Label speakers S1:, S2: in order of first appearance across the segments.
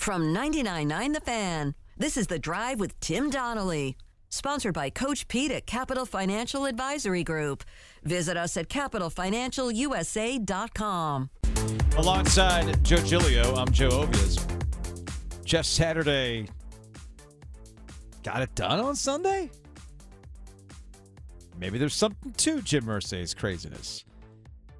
S1: From 99.9 The Fan, this is The Drive with Tim Donnelly. Sponsored by Coach Pete at Capital Financial Advisory Group. Visit us at capitalfinancialusa.com.
S2: Alongside Joe Giglio, I'm Joe Ovies. Jeff Saturday got it done on Sunday? Maybe there's something to Jim Irsay's craziness.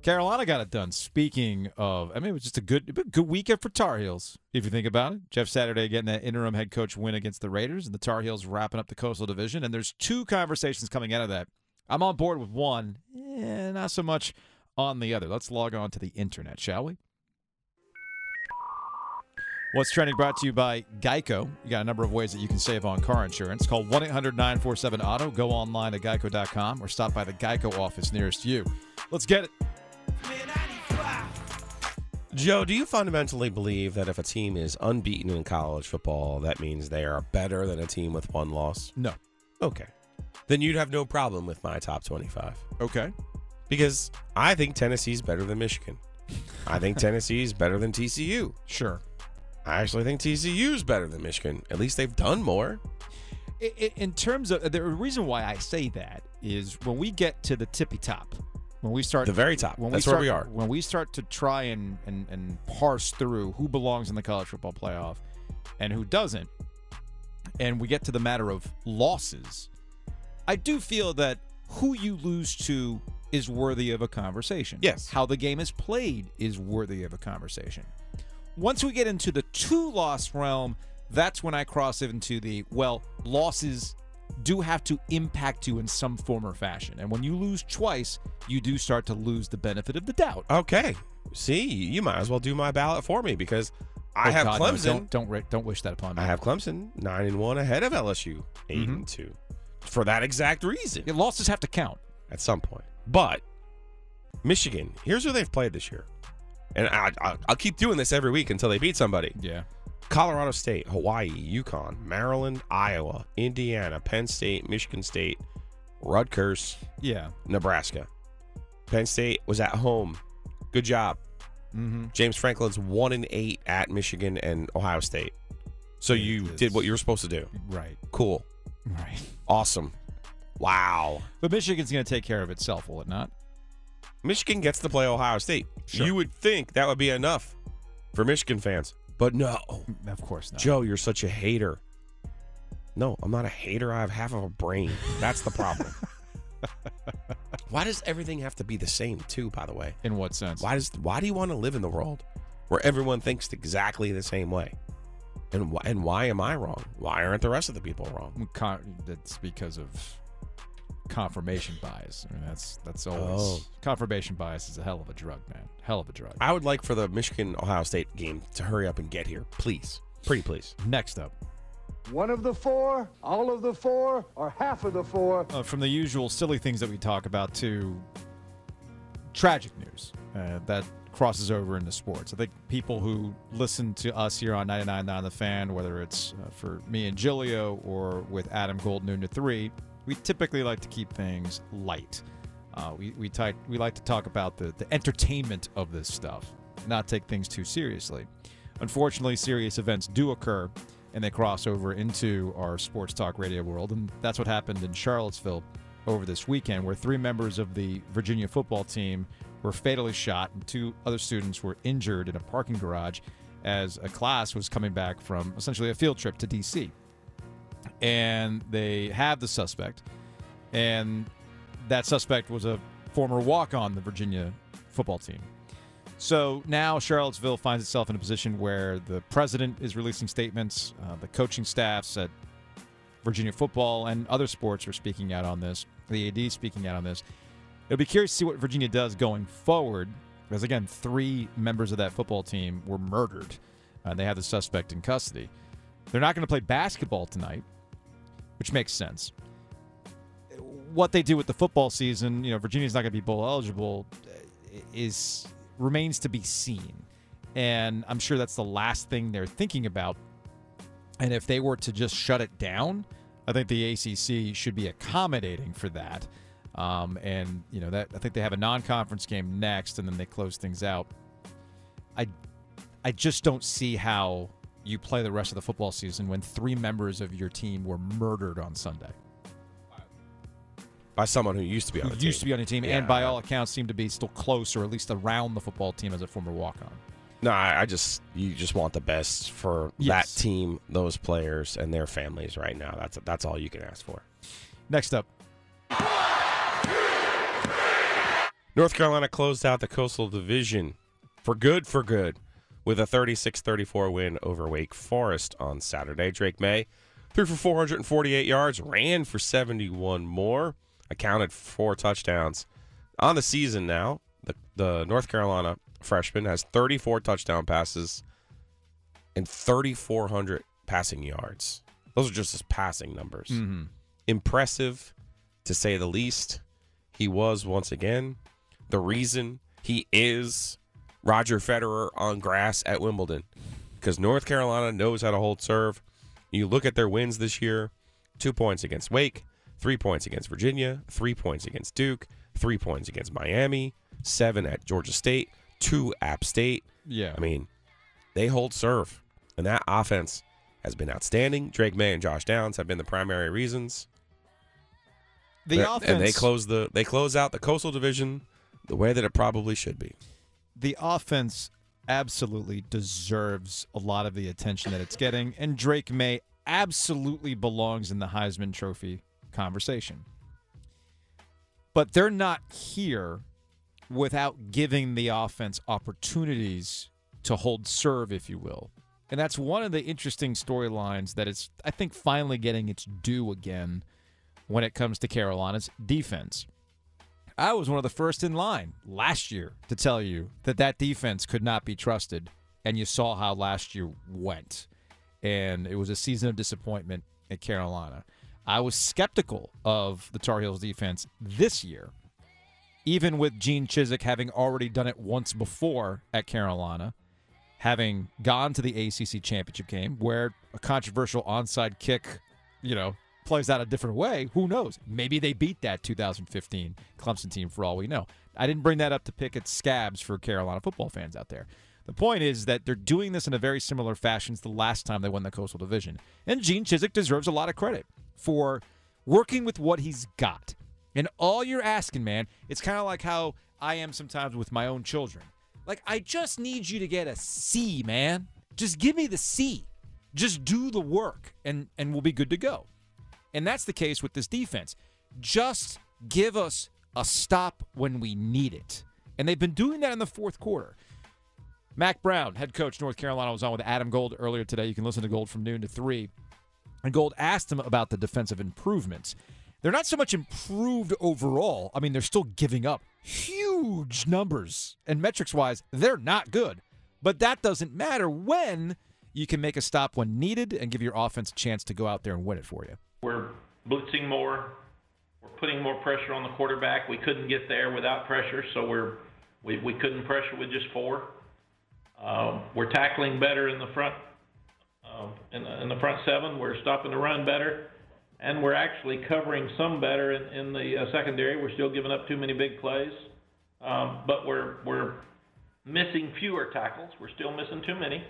S2: Carolina got it done. Speaking of, I mean, it was just a good, good weekend for Tar Heels, if you think about it. Jeff Saturday getting that interim head coach win against the Raiders, and the Tar Heels wrapping up the Coastal Division. And there's two conversations coming out of that. I'm on board with one, eh, not so much on the other. Let's log on to the internet, shall we? What's trending brought to you by Geico. You got a number of ways that you can save on car insurance. Call 1 800 947 Auto, go online at geico.com, or stop by the Geico office nearest you. Let's get it.
S3: Joe, do you fundamentally believe that if a team is unbeaten in college football, that means they are better than a team with one loss?
S2: No.
S3: Okay. Then you'd have no problem with my top 25.
S2: Okay.
S3: Because I think Tennessee's better than Michigan. I think Tennessee's better than TCU.
S2: Sure.
S3: I actually think TCU's better than Michigan. At least they've done more.
S2: In terms of the reason why I say that is when we get to the tippy top, when we start
S3: The very top.
S2: when
S3: That's
S2: we
S3: where
S2: start,
S3: we are.
S2: When we start to try and, and and parse through who belongs in the college football playoff and who doesn't, and we get to the matter of losses, I do feel that who you lose to is worthy of a conversation.
S3: Yes.
S2: How the game is played is worthy of a conversation. Once we get into the two loss realm, that's when I cross into the well, losses do have to impact you in some form or fashion. And when you lose twice, you do start to lose the benefit of the doubt.
S3: Okay. See, you might as well do my ballot for me because I
S2: Oh,
S3: have
S2: God, no,
S3: Clemson.
S2: don't don't don't wish that upon me.
S3: I have Clemson nine and one ahead of LSU 8
S2: Mhm.
S3: and two, for that exact reason.
S2: Losses have to count.
S3: At some point, but Michigan. Here's who they've played this year, and I, I, I'll keep doing this every week until they beat somebody.
S2: Yeah.
S3: Colorado State, Hawaii, UConn, Maryland, Iowa, Indiana, Penn State, Michigan State, Rutgers,
S2: Yeah.
S3: Nebraska. Penn State was at home. Good job.
S2: Mm-hmm.
S3: James Franklin's one and eight at Michigan and Ohio State. So you did what you were supposed to do.
S2: Right.
S3: Cool.
S2: Right.
S3: Awesome. Wow.
S2: But Michigan's going to take care of itself, will it not?
S3: Michigan gets to play Ohio State.
S2: Sure.
S3: You would think that would be enough for Michigan fans. But no.
S2: Of course not.
S3: Joe, you're such a hater. No, I'm not a hater. I have half of a brain. That's the problem. why does everything have to be the same, too, by the way?
S2: In what sense?
S3: Why does why do you want to live in the world where everyone thinks exactly the same way? And why, and why am I wrong? Why aren't the rest of the people wrong?
S2: Con- that's because of confirmation bias. I mean, that's that's always
S3: Oh.
S2: confirmation bias is a hell of a drug, man. Hell of a drug.
S3: I would like for the Michigan Ohio State game to hurry up and get here, please. Pretty please.
S2: Next up,
S4: One of the four, all of the four, or half of the four.
S2: uh, from the usual silly things that we talk about to tragic news uh, that crosses over into sports. I think people who listen to us here on 99.9 The Fan, whether it's uh, for me and Giglio or with Adam Gold noon to 3, we typically like to keep things light. Uh, we we, we like to talk about the, the entertainment of this stuff, not take things too seriously. Unfortunately, serious events do occur and they cross over into our sports talk radio world. And that's what happened in Charlottesville over this weekend, where three members of the Virginia football team were fatally shot and two other students were injured in a parking garage as a class was coming back from essentially a field trip to D.C. And they have the suspect, and that suspect was a former walk on the Virginia football team. So now Charlottesville finds itself in a position where the president is releasing statements, uh, the coaching staffs at Virginia football and other sports are speaking out on this, the AD speaking out on this. It'll be curious to see what Virginia does going forward, because again, three members of that football team were murdered. and they have the suspect in custody. They're not going to play basketball tonight, which makes sense. What they do with the football season, you know, Virginia's not going to be bowl eligible, uh, is remains to be seen. And I'm sure that's the last thing they're thinking about. And if they were to just shut it down, I think the ACC should be accommodating for that. Um, and you know that I think they have a non-conference game next, and then they close things out. I, I just don't see how you play the rest of the football season when three members of your team were murdered on Sunday.
S3: By someone who used to be on
S2: Who
S3: the team.
S2: used to be on your team,
S3: Yeah.
S2: and by all accounts, seemed to be still close or at least around the football team as a former walk-on.
S3: No, I, I just you just want the best for
S2: Yes.
S3: that team, those players, and their families right now. That's that's all you can ask for.
S2: Next up,
S3: North Carolina closed out the Coastal Division for good, for good, with a 36-34 win over Wake Forest on Saturday. Drake Maye threw for 448 yards, ran for 71 more, accounted for four touchdowns. On the season now, the, the North Carolina freshman has 34 touchdown passes and 3,400 passing yards. Those are just his passing numbers. Mm-hmm. Impressive, to say the least. He was once again the reason he is Roger Federer on grass at Wimbledon because North Carolina knows how to hold serve. You look at their wins this year two points against Wake, three points against Virginia, three points against Duke, three points against Miami, seven at Georgia State, two App State.
S2: yeah,
S3: I mean, they hold serve, and that offense has been outstanding. Drake Maye and Josh Downs have been the primary reasons.
S2: the offense
S3: and they close the they close out the Coastal Division the way that it probably should be.
S2: The offense absolutely deserves a lot of the attention that it's getting, and Drake Maye absolutely belongs in the Heisman Trophy conversation. But they're not here without giving the offense opportunities to hold serve, if you will. And that's one of the interesting storylines that it's, I think, finally getting its due again when it comes to Carolina's defense. I was one of the first in line last year to tell you that that defense could not be trusted, and you saw how last year went. And it was a season of disappointment at Carolina. I was skeptical of the Tar Heels defense this year, even with Gene Chizik having already done it once before at Carolina, having gone to the ACC championship game where a controversial onside kick, you know, plays out a different way. Who knows? Maybe they beat that 2015 Clemson team for all we know. I didn't bring that up to pick at scabs for Carolina football fans out there. The point is that they're doing this in a very similar fashion to the last time they won the Coastal Division. And Gene Chizik deserves a lot of credit for working with what he's got. And all you're asking, man, it's kind of like how I am sometimes with my own children. Like, I just need you to get a C, man. Just give me the C. Just do the work, and, and we'll be good to go. And that's the case with this defense. Just give us a stop when we need it. And they've been doing that in the fourth quarter. Mack Brown, head coach, North Carolina, was on with Adam Gold earlier today. You can listen to Gold from noon to 3. And Gold asked him about the defensive improvements. They're not so much improved overall. I mean, they're still giving up huge numbers. And metrics wise, they're not good. But that doesn't matter when you can make a stop when needed and give your offense a chance to go out there and win it for you.
S5: We're blitzing more. We're putting more pressure on the quarterback. We couldn't get there without pressure, so we're we, we couldn't pressure with just four. Um, we're tackling better in the front um, in, the, in the front seven. We're stopping the run better, and we're actually covering some better in, in the uh, secondary. We're still giving up too many big plays, um, but we're we're missing fewer tackles. We're still missing too many,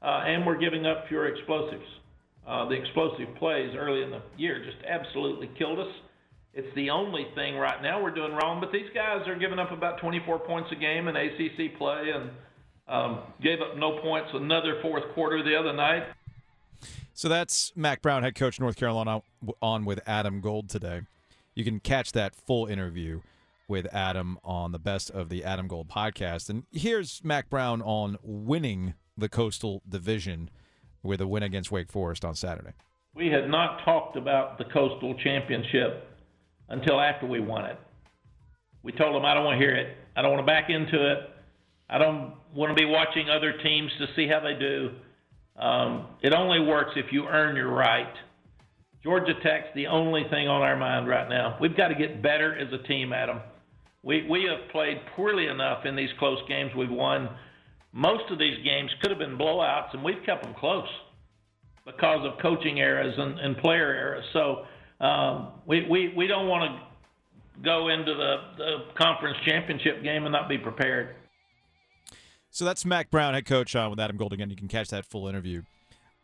S5: uh, and we're giving up fewer explosives. Uh, the explosive plays early in the year just absolutely killed us. It's the only thing right now we're doing wrong. But these guys are giving up about 24 points a game in ACC play, and um, gave up no points another fourth quarter the other night.
S2: So that's Mack Brown, head coach North Carolina, on with Adam Gold today. You can catch that full interview with Adam on the Best of the Adam Gold podcast. And here's Mack Brown on winning the Coastal Division with a win against Wake Forest on Saturday.
S5: We had not talked about the Coastal Championship until after we won it. We told them, I don't want to hear it. I don't want to back into it. I don't want to be watching other teams to see how they do. Um, it only works if you earn your right. Georgia Tech's the only thing on our mind right now. We've got to get better as a team, Adam. We we have played poorly enough in these close games we've won. Most of these games could have been blowouts, and we've kept them close because of coaching errors and, and player errors. So um, we, we we don't want to go into the, the conference championship game and not be prepared.
S2: So that's Mack Brown, head coach, on with Adam Gold again. You can catch that full interview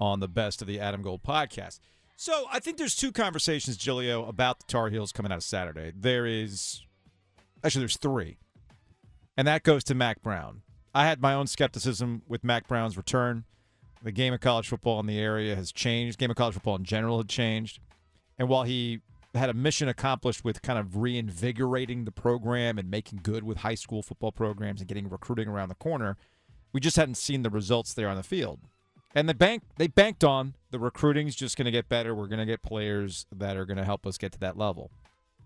S2: on the best of the Adam Gold podcast. So I think there's two conversations, Giglio, about the Tar Heels coming out of Saturday. There is actually there's three, and that goes to Mack Brown. I had my own skepticism with Mack Brown's return. The game of college football in the area has changed. Game of college football in general had changed, and while he had a mission accomplished with kind of reinvigorating the program and making good with high school football programs and getting recruiting around the corner, we just hadn't seen the results there on the field. And the bank they banked on the recruiting's just going to get better. We're going to get players that are going to help us get to that level.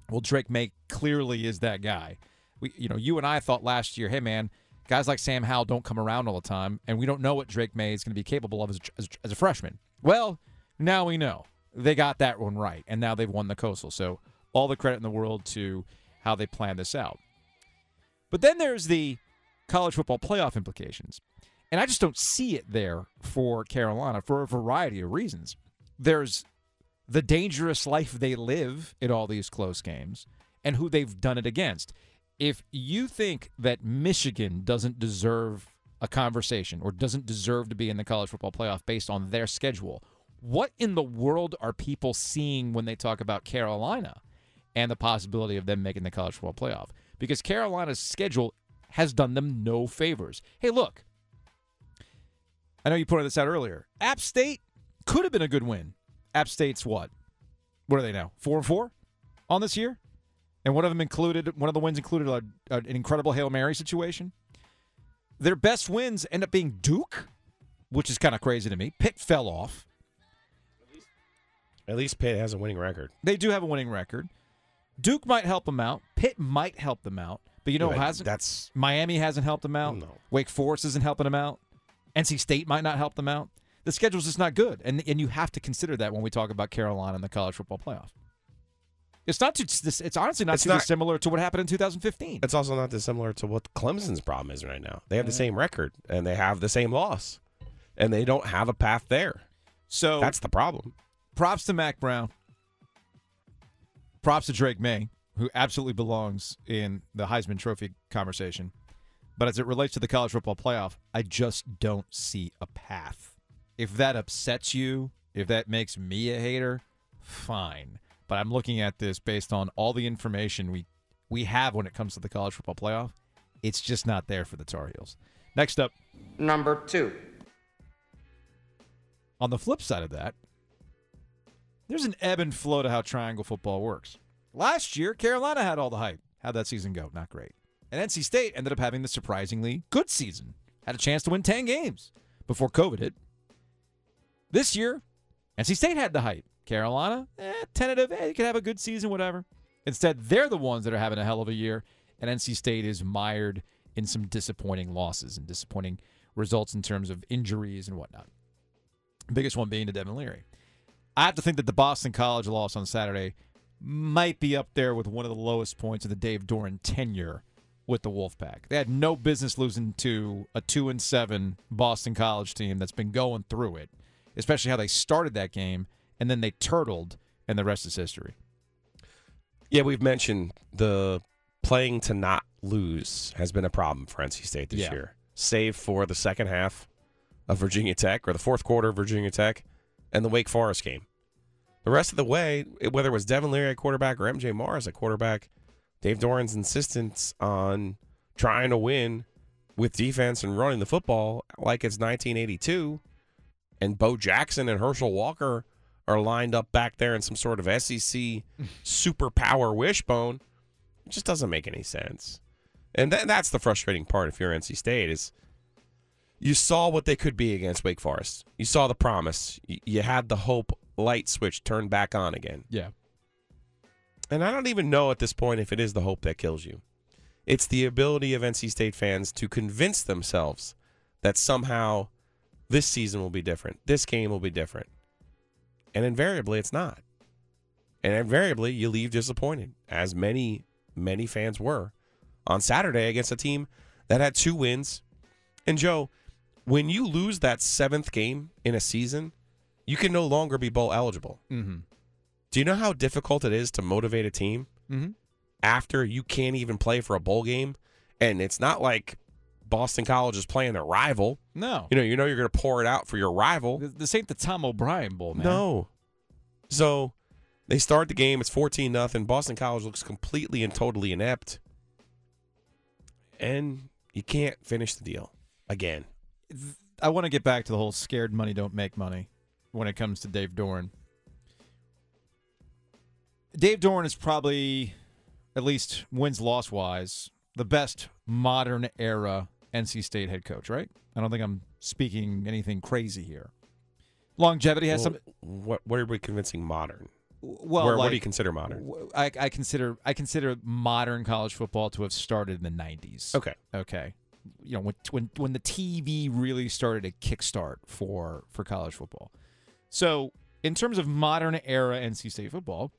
S2: Well, Drake Maye clearly is that guy. We, you know, you and I thought last year, hey man, guys like Sam Howell don't come around all the time, and we don't know what Drake Maye is going to be capable of as, as, as a freshman. Well, now we know they got that one right, and now they've won the Coastal. So all the credit in the world to how they planned this out. But then there's the college football playoff implications. And I just don't see it there for Carolina for a variety of reasons. There's the dangerous life they live in all these close games and who they've done it against. If you think that Michigan doesn't deserve a conversation or doesn't deserve to be in the college football playoff based on their schedule, what in the world are people seeing when they talk about Carolina and the possibility of them making the college football playoff? Because Carolina's schedule has done them no favors. Hey, look, I know you pointed this out earlier. App State could have been a good win. App State's what? What are they now? Four and four on this year, and one of them included one of the wins included a, a, an incredible hail mary situation. Their best wins end up being Duke, which is kind of crazy to me. Pitt fell off.
S3: At least Pitt has a winning record.
S2: They do have a winning record. Duke might help them out. Pitt might help them out, but you know,
S3: Yeah,
S2: who hasn't
S3: that's
S2: Miami hasn't helped them out.
S3: No.
S2: Wake Forest isn't helping them out. NC State might not help them out. The schedule's just not good, and and you have to consider that when we talk about Carolina and the college football playoff. It's not too. It's honestly not
S3: It's
S2: too
S3: not-
S2: dissimilar to what happened in 2015.
S3: it's also not dissimilar to what Clemson's problem is right now. They have the mm-hmm. same record and they have the same loss, and they don't have a path there.
S2: So
S3: That's the problem.
S2: props to Mack Brown. Props to Drake Maye, who absolutely belongs in the Heisman Trophy conversation. But as it relates to the college football playoff, I just don't see a path. If that upsets you, if that makes me a hater, fine. But I'm looking at this based on all the information we we have when it comes to the college football playoff. It's just not there for the Tar Heels. Next up,
S6: Number two.
S2: On the flip side of that, there's an ebb and flow to how triangle football works. Last year, Carolina had all the hype. How'd that season go? Not great. And NC State ended up having the surprisingly good season. Had a chance to win 10 games before COVID hit. This year, NC State had the hype. Carolina, eh, tentative, eh, you could have a good season, whatever. Instead, they're the ones that are having a hell of a year, and NC State is mired in some disappointing losses and disappointing results in terms of injuries and whatnot. Biggest one being to Devin Leary. I have to think that the Boston College loss on Saturday might be up there with one of the lowest points of the Dave Doeren tenure with the Wolfpack. They had no business losing to a two and seven Boston College team that's been going through it, especially how they started that game and then they turtled, and the rest is history.
S3: Yeah, we've mentioned the playing to not lose has been a problem for NC State this
S2: Yeah.
S3: year, save for the second half of Virginia Tech or the fourth quarter of Virginia Tech and the Wake Forest game. The rest of the way, whether it was Devin Leary at quarterback or MJ Morris at quarterback, Dave Doeren's insistence on trying to win with defense and running the football like it's 1982, and Bo Jackson and Herschel Walker are lined up back there in some sort of SEC superpower wishbone. It just doesn't make any sense. And th- that's the frustrating part if you're NC State is you saw what they could be against Wake Forest. You saw the promise. Y- you had the hope light switch turned back on again.
S2: Yeah.
S3: And I don't even know at this point if it is the hope that kills you. It's the ability of NC State fans to convince themselves that somehow this season will be different. This game will be different. And invariably, it's not. And invariably, you leave disappointed, as many, many fans were on Saturday against a team that had two wins. And Joe, when you lose that seventh game in a season, you can no longer be bowl eligible.
S2: Mm-hmm.
S3: Do you know how difficult it is to motivate a team
S2: Mm-hmm.
S3: after you can't even play for a bowl game? And it's not like Boston College is playing their rival.
S2: No.
S3: You know, you know you're going to pour it out for your rival.
S2: This ain't the Tom O'Brien Bowl, man.
S3: No. So they start the game. It's 14 nothing. Boston College looks completely and totally inept. And you can't finish the deal again.
S2: I want to get back to the whole scared money don't make money when it comes to Dave Doeren. Dave Doeren is probably, at least wins loss wise, the best modern era NC State head coach, right? I don't think I'm speaking anything crazy here. Longevity has
S3: Well,
S2: some.
S3: What what are we convincing modern?
S2: Well,
S3: Where- what do you consider modern?
S2: I consider I consider modern college football to have started in the '90s.
S3: Okay.
S2: Okay. You know when when when the TV really started to kickstart for for college football. So in terms of modern era NC State football,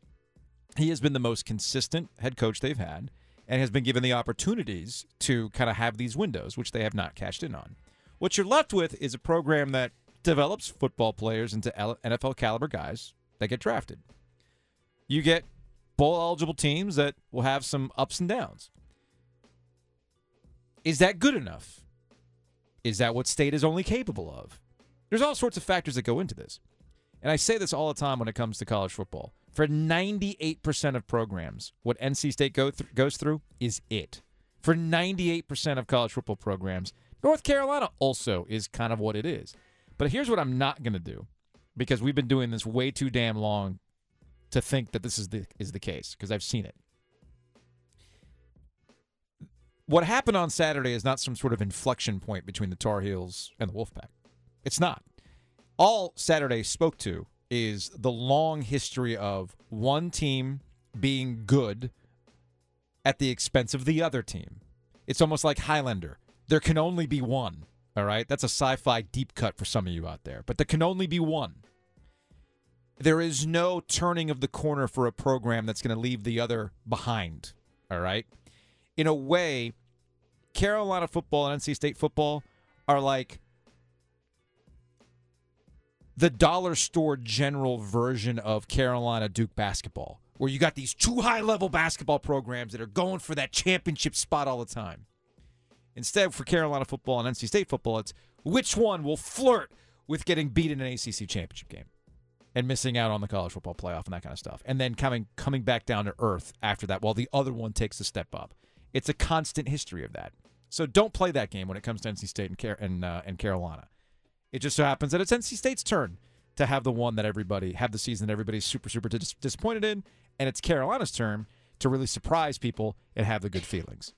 S2: he has been the most consistent head coach they've had, and has been given the opportunities to kind of have these windows, which they have not cashed in on. What you're left with is a program that develops football players into NFL caliber guys that get drafted. You get bowl eligible teams that will have some ups and downs. Is that good enough? Is that what state is only capable of? There's all sorts of factors that go into this. And I say this all the time when it comes to college football. For 98% of programs, what NC State go th- goes through is it. For 98% of college football programs, North Carolina also is kind of what it is. But here's what I'm not going to do because we've been doing this way too damn long to think that this is the is the case because I've seen it. What happened on Saturday is not some sort of inflection point between the Tar Heels and the Wolfpack. It's not. All Saturday spoke to is the long history of one team being good at the expense of the other team. It's almost like Highlander. There can only be one. All right? That's a sci fi deep cut for some of you out there, but there can only be one. There is no turning of the corner for a program that's going to leave the other behind. All right? In a way, Carolina football and NC State football are like the dollar store general version of Carolina Duke basketball, where you got these two high level basketball programs that are going for that championship spot all the time. Instead, for Carolina football and NC State football, it's which one will flirt with getting beat in an ACC championship game and missing out on the college football playoff and that kind of stuff, and then coming coming back down to earth after that, while the other one takes a step up. It's a constant history of that. So don't play that game when it comes to NC State and Car- and, uh, and Carolina. It just so happens that it's NC State's turn to have the one that everybody have the season that everybody's super super dis- disappointed in, and it's Carolina's turn to really surprise people and have the good feelings.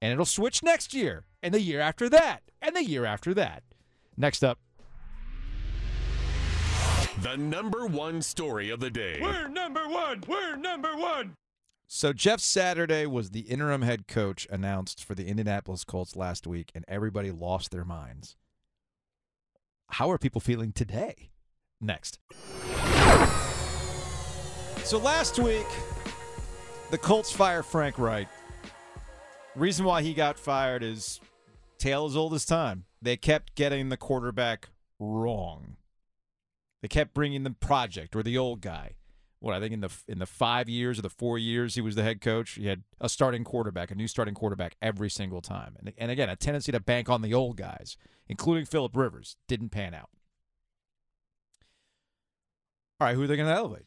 S2: And it'll switch next year, and the year after that, and the year after that. Next up,
S6: The number one story of the day.
S2: We're number one. We're number one. So Jeff Saturday was the interim head coach announced for the Indianapolis Colts last week, and everybody lost their minds. How are people feeling today? Next. So last week, the Colts fire Frank Reich. Reason why he got fired is tale as old as time. They kept getting the quarterback wrong. They kept bringing the project or the old guy. What I think in the in the five years or the four years he was the head coach, he had a starting quarterback, a new starting quarterback every single time. And, and again, a tendency to bank on the old guys, including Philip Rivers, didn't pan out. All right, who are they going to elevate?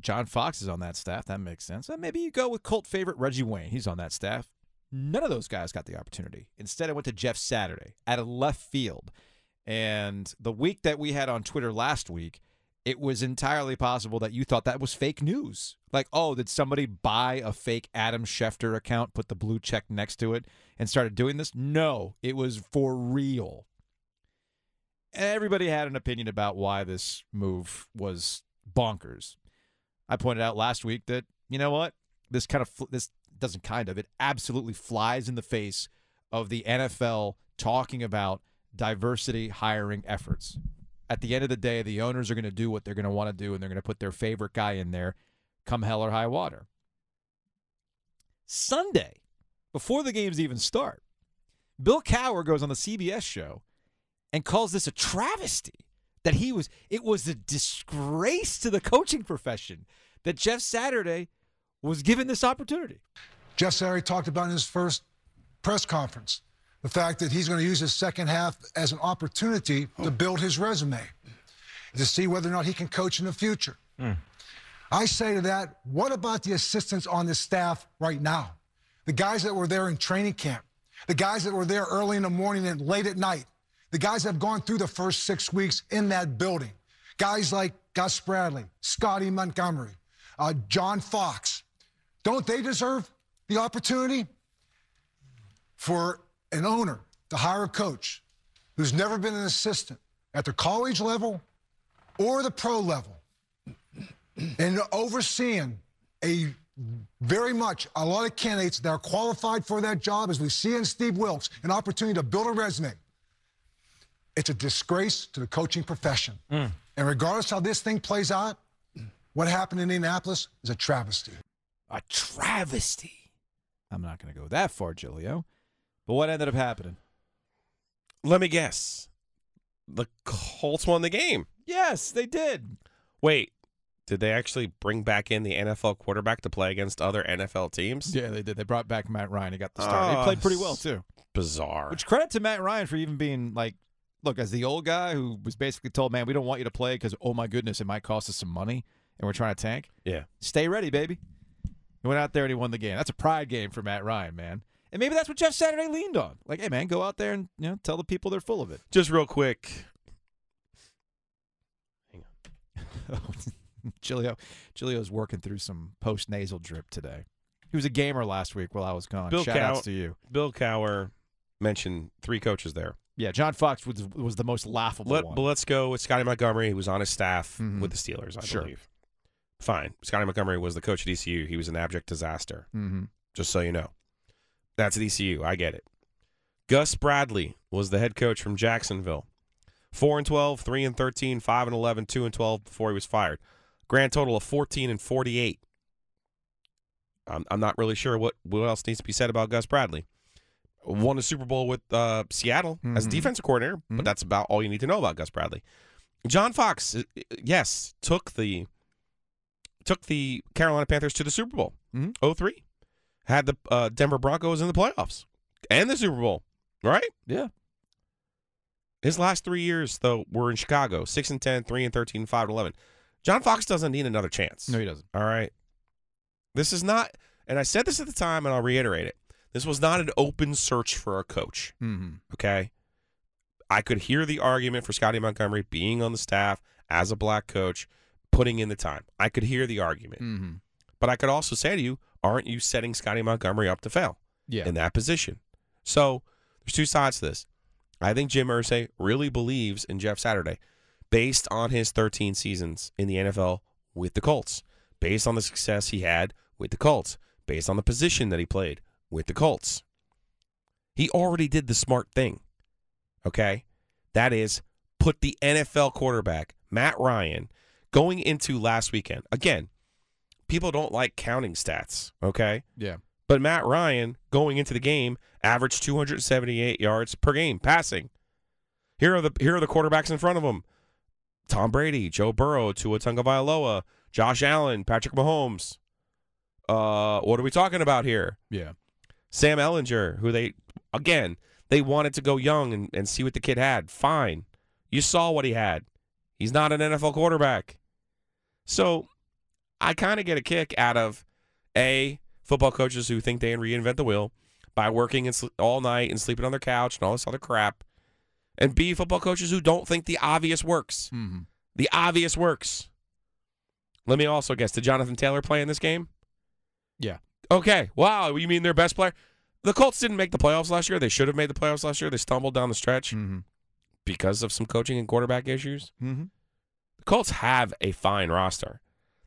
S2: John Fox is on that staff. That makes sense. Uh, maybe you go with cult favorite Reggie Wayne. He's on that staff. None of those guys got the opportunity. Instead, I went to Jeff Saturday at a left field. And the week that we had on Twitter last week, it was entirely possible that you thought that was fake news. Like, oh, did somebody buy a fake Adam Schefter account, put the blue check next to it, and started doing this? No, it was for real. Everybody had an opinion about why this move was bonkers. I pointed out last week that you know what this kind of fl- this doesn't kind of it absolutely flies in the face of the NFL talking about diversity hiring efforts. At the end of the day, the owners are going to do what they're going to want to do, and they're going to put their favorite guy in there, come hell or high water. Sunday, before the games even start, Bill Cowher goes on the CBS show and calls this a travesty that he was it was a disgrace to the coaching profession that Jeff Saturday was given this opportunity.
S7: Jeff Saturday talked about in his first press conference the fact that he's going to use his second half as an opportunity to oh. build his resume, to see whether or not he can coach in the future. Mm. I say to that, what about the assistants on the staff right now? The guys that were there in training camp, the guys that were there early in the morning and late at night, the guys that have gone through the first six weeks in that building. Guys like Gus Bradley, Scottie Montgomery, uh, John Fox. Don't they deserve the opportunity for an owner to hire a coach who's never been an assistant at the college level or the pro level and overseeing a very much a lot of candidates that are qualified for that job, as we see in Steve Wilks, an opportunity to build a resume. It's a disgrace to the coaching profession. Mm. And regardless how this thing plays out, what happened in Indianapolis is a travesty.
S2: A travesty. I'm not going to go that far, Giglio. But what ended up happening?
S3: Let me guess. The Colts won the game.
S2: Yes, they did.
S3: Wait, did they actually bring back in the NFL quarterback to play against other NFL teams?
S2: Yeah, they did. They brought back Matt Ryan. He got the start.
S3: Oh,
S2: he ah, played pretty well too.
S3: Bizarre.
S2: Which credit to Matt Ryan for even being like, look, as the old guy who was basically told, man, we don't want you to play because oh my goodness, it might cost us some money, and we're trying to tank.
S3: yeah.
S2: Stay ready, baby. He went out there and he won the game. That's a pride game for Matt Ryan, man. And maybe that's what Jeff Saturday leaned on. Like, hey, man, go out there and you know tell the people they're full of it.
S3: Just real quick.
S2: Giglio, Giglio's working through some post nasal drip today. He was a gamer last week while I was gone.
S3: Bill
S2: Shout outs to you.
S3: Bill Cowher mentioned three coaches there.
S2: Yeah, John Fox was was the most laughable
S3: Let,
S2: one.
S3: but let's go with Scottie Montgomery, who was on his staff
S2: Mhm.
S3: with the Steelers, I
S2: Sure.
S3: believe. Fine. Scottie Montgomery was the coach at ECU. He was an abject disaster,
S2: mm-hmm.
S3: just so you know. That's at ECU. I get it. Gus Bradley was the head coach from Jacksonville. 4 and 12, 3 and 13, 5 and 11, 2 and 12 before he was fired. Grand total of 14 and 48. I'm, I'm not really sure what, what else needs to be said about Gus Bradley. Won a Super Bowl with uh, Seattle as
S2: Mhm.
S3: defensive coordinator,
S2: Mhm.
S3: but that's about all you need to know about Gus Bradley. John Fox, uh, yes, took the took the Carolina Panthers to the Super Bowl.
S2: Mhm.
S3: 03. Had the uh, Denver Broncos in the playoffs and the Super Bowl, right?
S2: Yeah.
S3: His last three years, though, were in Chicago 6 and 10, 3 and 13, 5 and 11. John Fox doesn't need another chance.
S2: No, he doesn't.
S3: All right. This is not, and I said this at the time, and I'll reiterate it. This was not an open search for a coach.
S2: Mm-hmm.
S3: Okay. I could hear the argument for Scottie Montgomery being on the staff as a black coach, putting in the time. I could hear the argument.
S2: Mm-hmm.
S3: But I could also say to you, aren't you setting Scottie Montgomery up to fail
S2: Yeah.
S3: in that position? So there's two sides to this. I think Jim Irsay really believes in Jeff Saturday based on his 13 seasons in the NFL with the Colts, based on the success he had with the Colts, based on the position that he played with the Colts. He already did the smart thing. Okay? That is put the NFL quarterback, Matt Ryan, going into last weekend. Again, people don't like counting stats, okay?
S2: yeah.
S3: But Matt Ryan, going into the game, averaged 278 yards per game passing. Here are the here are the quarterbacks in front of him: Tom Brady, Joe Burrow, Tua Tagovailoa, Josh Allen, Patrick Mahomes. Uh, what are we talking about here?
S2: Yeah.
S3: Sam Ehlinger, who they again they wanted to go young and, and see what the kid had. Fine, you saw what he had. He's not an NFL quarterback, so I kind of get a kick out of a football coaches who think they can reinvent the wheel by working and sl- all night and sleeping on their couch and all this other crap, and b football coaches who don't think the obvious works.
S2: Mm-hmm.
S3: The obvious works. Let me also guess: Did Jonathan Taylor play in this game?
S2: Yeah.
S3: Okay. Wow. You mean their best player? The Colts didn't make the playoffs last year. They should have made the playoffs last year. They stumbled down the stretch
S2: Mm-hmm.
S3: because of some coaching and quarterback issues.
S2: Mm-hmm.
S3: The Colts have a fine roster.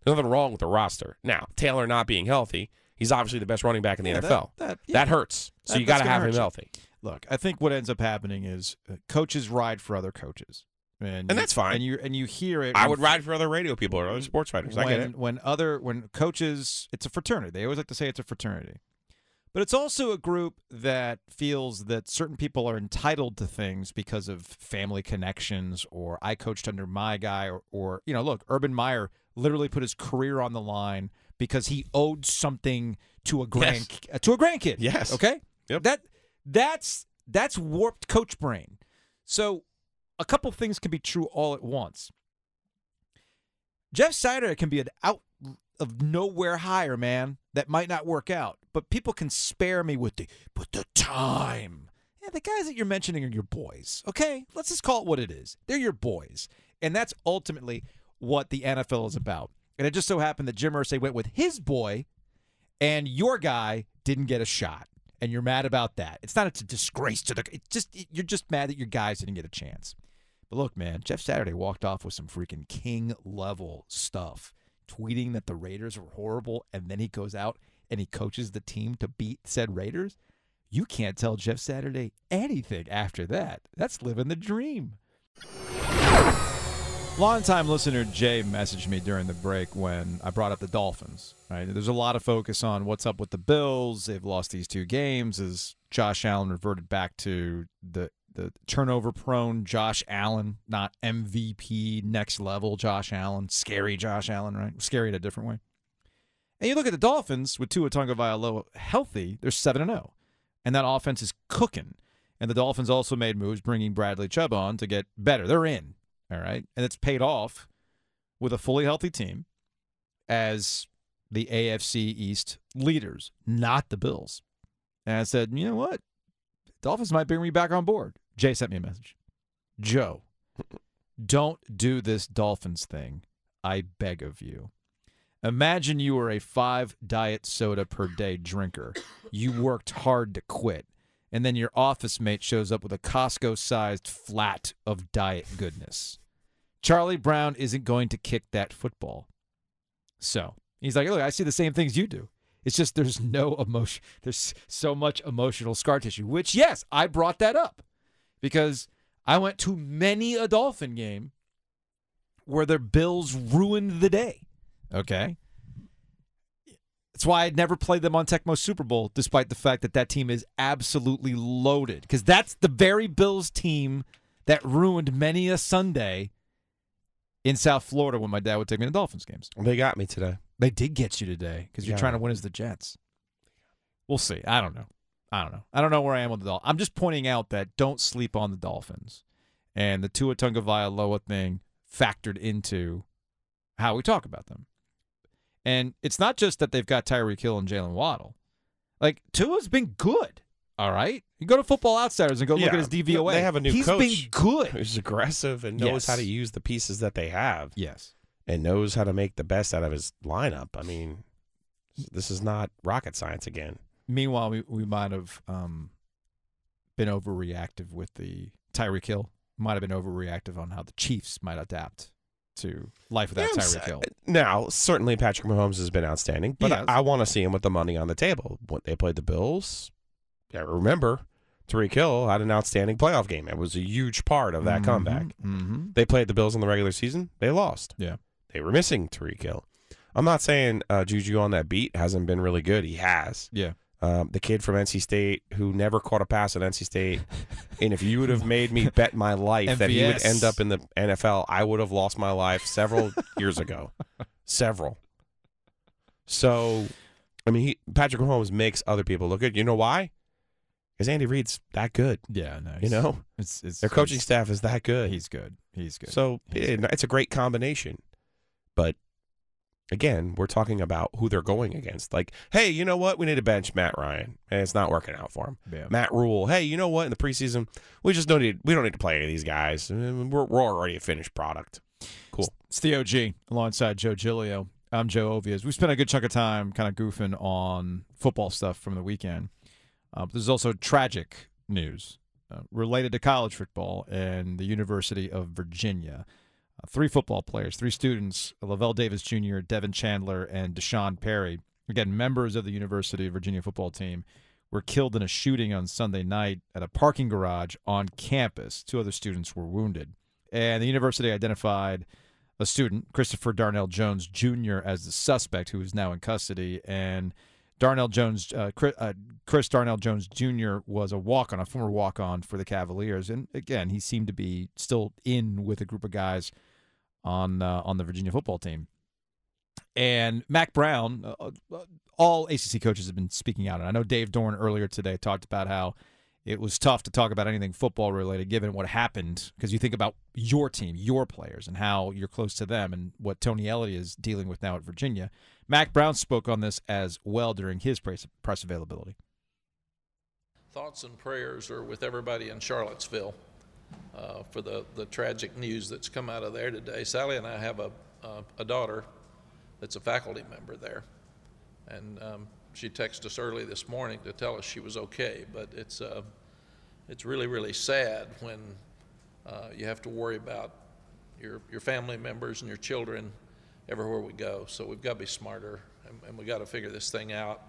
S3: There's nothing wrong with the roster. Now, Taylor not being healthy, he's obviously the best running back in the
S2: Yeah,
S3: NFL.
S2: that- that-
S3: That hurts. So
S2: That-
S3: you got to have him
S2: you.
S3: healthy.
S2: Look, I think what ends up happening is uh, coaches ride for other coaches, and,
S3: And that's fine.
S2: And you and you hear it.
S3: I would ride for other radio people or other sports writers. I
S2: when,
S3: get it.
S2: When other when coaches, it's a fraternity. They always like to say it's a fraternity, but it's also a group that feels that certain people are entitled to things because of family connections, or I coached under my guy, or, or you know, look, Urban Meyer literally put his career on the line because he owed something to a grand uh, to a grandkid.
S3: Yes.
S2: Okay.
S3: Yep.
S2: That that's That's warped coach brain. So a couple things can be true all at once. Jeff Saturday can be an out of nowhere hire, man, that might not work out. But people can spare me with the but the time. Yeah, the guys that you're mentioning are your boys. Okay? Let's just call it what it is. They're your boys. And that's ultimately what the NFL is about. And it just so happened that Jim Irsay went with his boy, and your guy didn't get a shot. And you're mad about that. It's not it's a disgrace to the just you're just mad that your guys didn't get a chance. But look, man, Jeff Saturday walked off with some freaking king level stuff, tweeting that the Raiders were horrible, and then he goes out and he coaches the team to beat said Raiders. You can't tell Jeff Saturday anything after that. That's living the dream. Longtime listener Jay messaged me during the break when I brought up the Dolphins. Right, there's a lot of focus on what's up with the Bills. They've lost these two games as Josh Allen reverted back to the the turnover prone Josh Allen, not MVP next level Josh Allen, scary Josh Allen, right? Scary in a different way. And you look at the Dolphins with Tua Tagovailoa healthy, they're seven and zero, and that offense is cooking. And the Dolphins also made moves bringing Bradley Chubb on to get better. They're in, all right, and it's paid off with a fully healthy team as the AFC East leaders, not the Bills. And I said, you know what? Dolphins might bring me back on board. Jay sent me a message. Joe, don't do this Dolphins thing. I beg of you. Imagine you were a five diet soda per day drinker. You worked hard to quit, and then your office mate shows up with a Costco sized flat of diet goodness. Charlie Brown isn't going to kick that football. So he's like, Look, I see the same things you do. It's just there's no emotion. There's so much emotional scar tissue, which, yes, I brought that up because I went to many a Dolphin game where their Bills ruined the day. Okay. That's why I'd never played them on Tecmo Super Bowl, despite the fact that that team is absolutely loaded. Because that's the very Bills team that ruined many a Sunday in South Florida when my dad would take me to Dolphins games.
S3: They got me today.
S2: They did get you today because you're
S3: Yeah.
S2: trying to win as the Jets. We'll see. I don't know. I don't know. I don't know where I am with the Dolphins. I'm just pointing out that don't sleep on the Dolphins. And the Tua Tagovailoa thing factored into how we talk about them. And it's not just that they've got Tyreek Hill and Jaylen Waddle. Like Tua's been good. All right, you go to Football Outsiders and go look at his DVOA.
S3: They have a new
S2: He's
S3: coach.
S2: He's been good.
S3: Who's aggressive and knows how to use the pieces that they have
S2: Yes.
S3: and knows how to make the best out of his lineup. I mean, this is not rocket science again.
S2: Meanwhile, we, we might have um, been overreactive with the Tyreek Hill. Might have been overreactive on how the Chiefs might adapt to life without
S3: Yeah,
S2: Tyreek Hill.
S3: Now, certainly Patrick Mahomes has been outstanding, but I. I want to see him with the money on the table. When they played the Bills, yeah, remember Tyreek Hill had an outstanding playoff game. It was a huge part of that comeback.
S2: Mm-hmm.
S3: They played the Bills in the regular season. They lost.
S2: Yeah.
S3: They were missing Tyreek Hill. I'm not saying uh, Juju on that beat hasn't been really good. He has.
S2: Yeah.
S3: Um, the kid from NC State who never caught a pass at NC State. and if you would have made me bet my life that he would end up in the NFL, I would have lost my life several years ago. Several. So, I mean, he, Patrick Mahomes makes other people look good. You know why? Because Andy Reid's that good.
S2: Yeah, no.
S3: You know,
S2: it's, it's
S3: their coaching staff is that good.
S2: He's good. He's good.
S3: So
S2: He's
S3: it-
S2: good.
S3: it's a great combination. But again, we're talking about who they're going against. Like, hey, you know what? We need to bench Matt Ryan, and it's not working out for him.
S2: Yeah.
S3: Matt Rhule, hey, you know what? In the preseason, we just don't need we don't need to play any of these guys. We're, we're already a finished product. Cool.
S2: It's the OG alongside Joe Giglio. I'm Joe Ovies. We spent a good chunk of time kind of goofing on football stuff from the weekend. Uh, but there's also tragic news uh, related to college football and the University of Virginia. Three football players, three students, Lavel Davis Jr., Devin Chandler, and D'Sean Perry, again, members of the University of Virginia football team, were killed in a shooting on Sunday night at a parking garage on campus. Two other students were wounded. And the university identified a student, Christopher Darnell Jones Jr., as the suspect who is now in custody. And Darnell Jones, uh, Chris, uh, Chris Darnell Jones Jr. was a walk on, a former walk on for the Cavaliers. And again, he seemed to be still in with a group of guys on uh, on the Virginia football team. And Mack Brown, uh, uh, all ACC coaches have been speaking out. And I know Dave Doeren earlier today talked about how it was tough to talk about anything football related given what happened because you think about your team, your players, and how you're close to them and what Tony Elliott is dealing with now at Virginia. Mack Brown spoke on this as well during his press, press availability.
S5: Thoughts and prayers are with everybody in Charlottesville uh, for the, the tragic news that's come out of there today. Sally and I have a, uh, a daughter that's a faculty member there. And um, she texted us early this morning to tell us she was okay. But it's, uh, it's really, really sad when uh, you have to worry about your, your family members and your children everywhere we go. So we've got to be smarter and, and we've got to figure this thing out.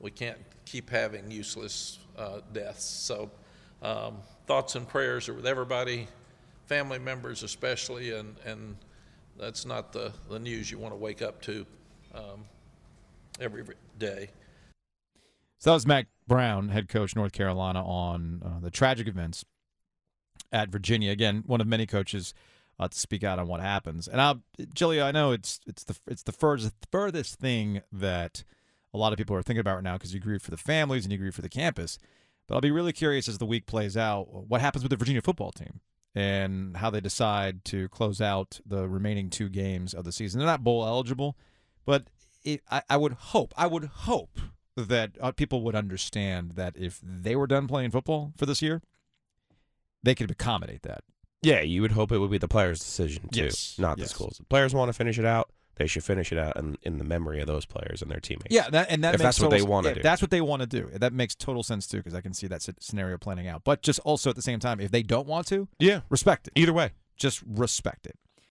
S5: We can't keep having useless uh, deaths. So um, thoughts and prayers are with everybody, family members especially, and, and that's not the, the news you want to wake up to um, every day.
S2: So that was Mack Brown, head coach North Carolina, on uh, the tragic events at Virginia. Again, one of many coaches uh, to speak out on what happens. And I'll, Julia, I know it's it's the it's the furthest furthest thing that a lot of people are thinking about right now because you grieve for the families and you grieve for the campus. But I'll be really curious as the week plays out what happens with the Virginia football team and how they decide to close out the remaining two games of the season. They're not bowl eligible, but it, I, I would hope, I would hope that uh, people would understand that if they were done playing football for this year, they could accommodate that.
S3: Yeah, you would hope it would be the players' decision too,
S2: Yes,
S3: not
S2: yes.
S3: the schools. The players want to finish it out. They should finish it out in, in the memory of those players and their teammates.
S2: Yeah, that, and that
S3: If
S2: makes
S3: that's what they wanna
S2: yeah,
S3: do.
S2: That's what they want to do. That makes total sense too, because I can see that scenario planning out. But just also at the same time, if they don't want to,
S3: Yeah.
S2: respect it.
S3: Either way.
S2: Just respect it.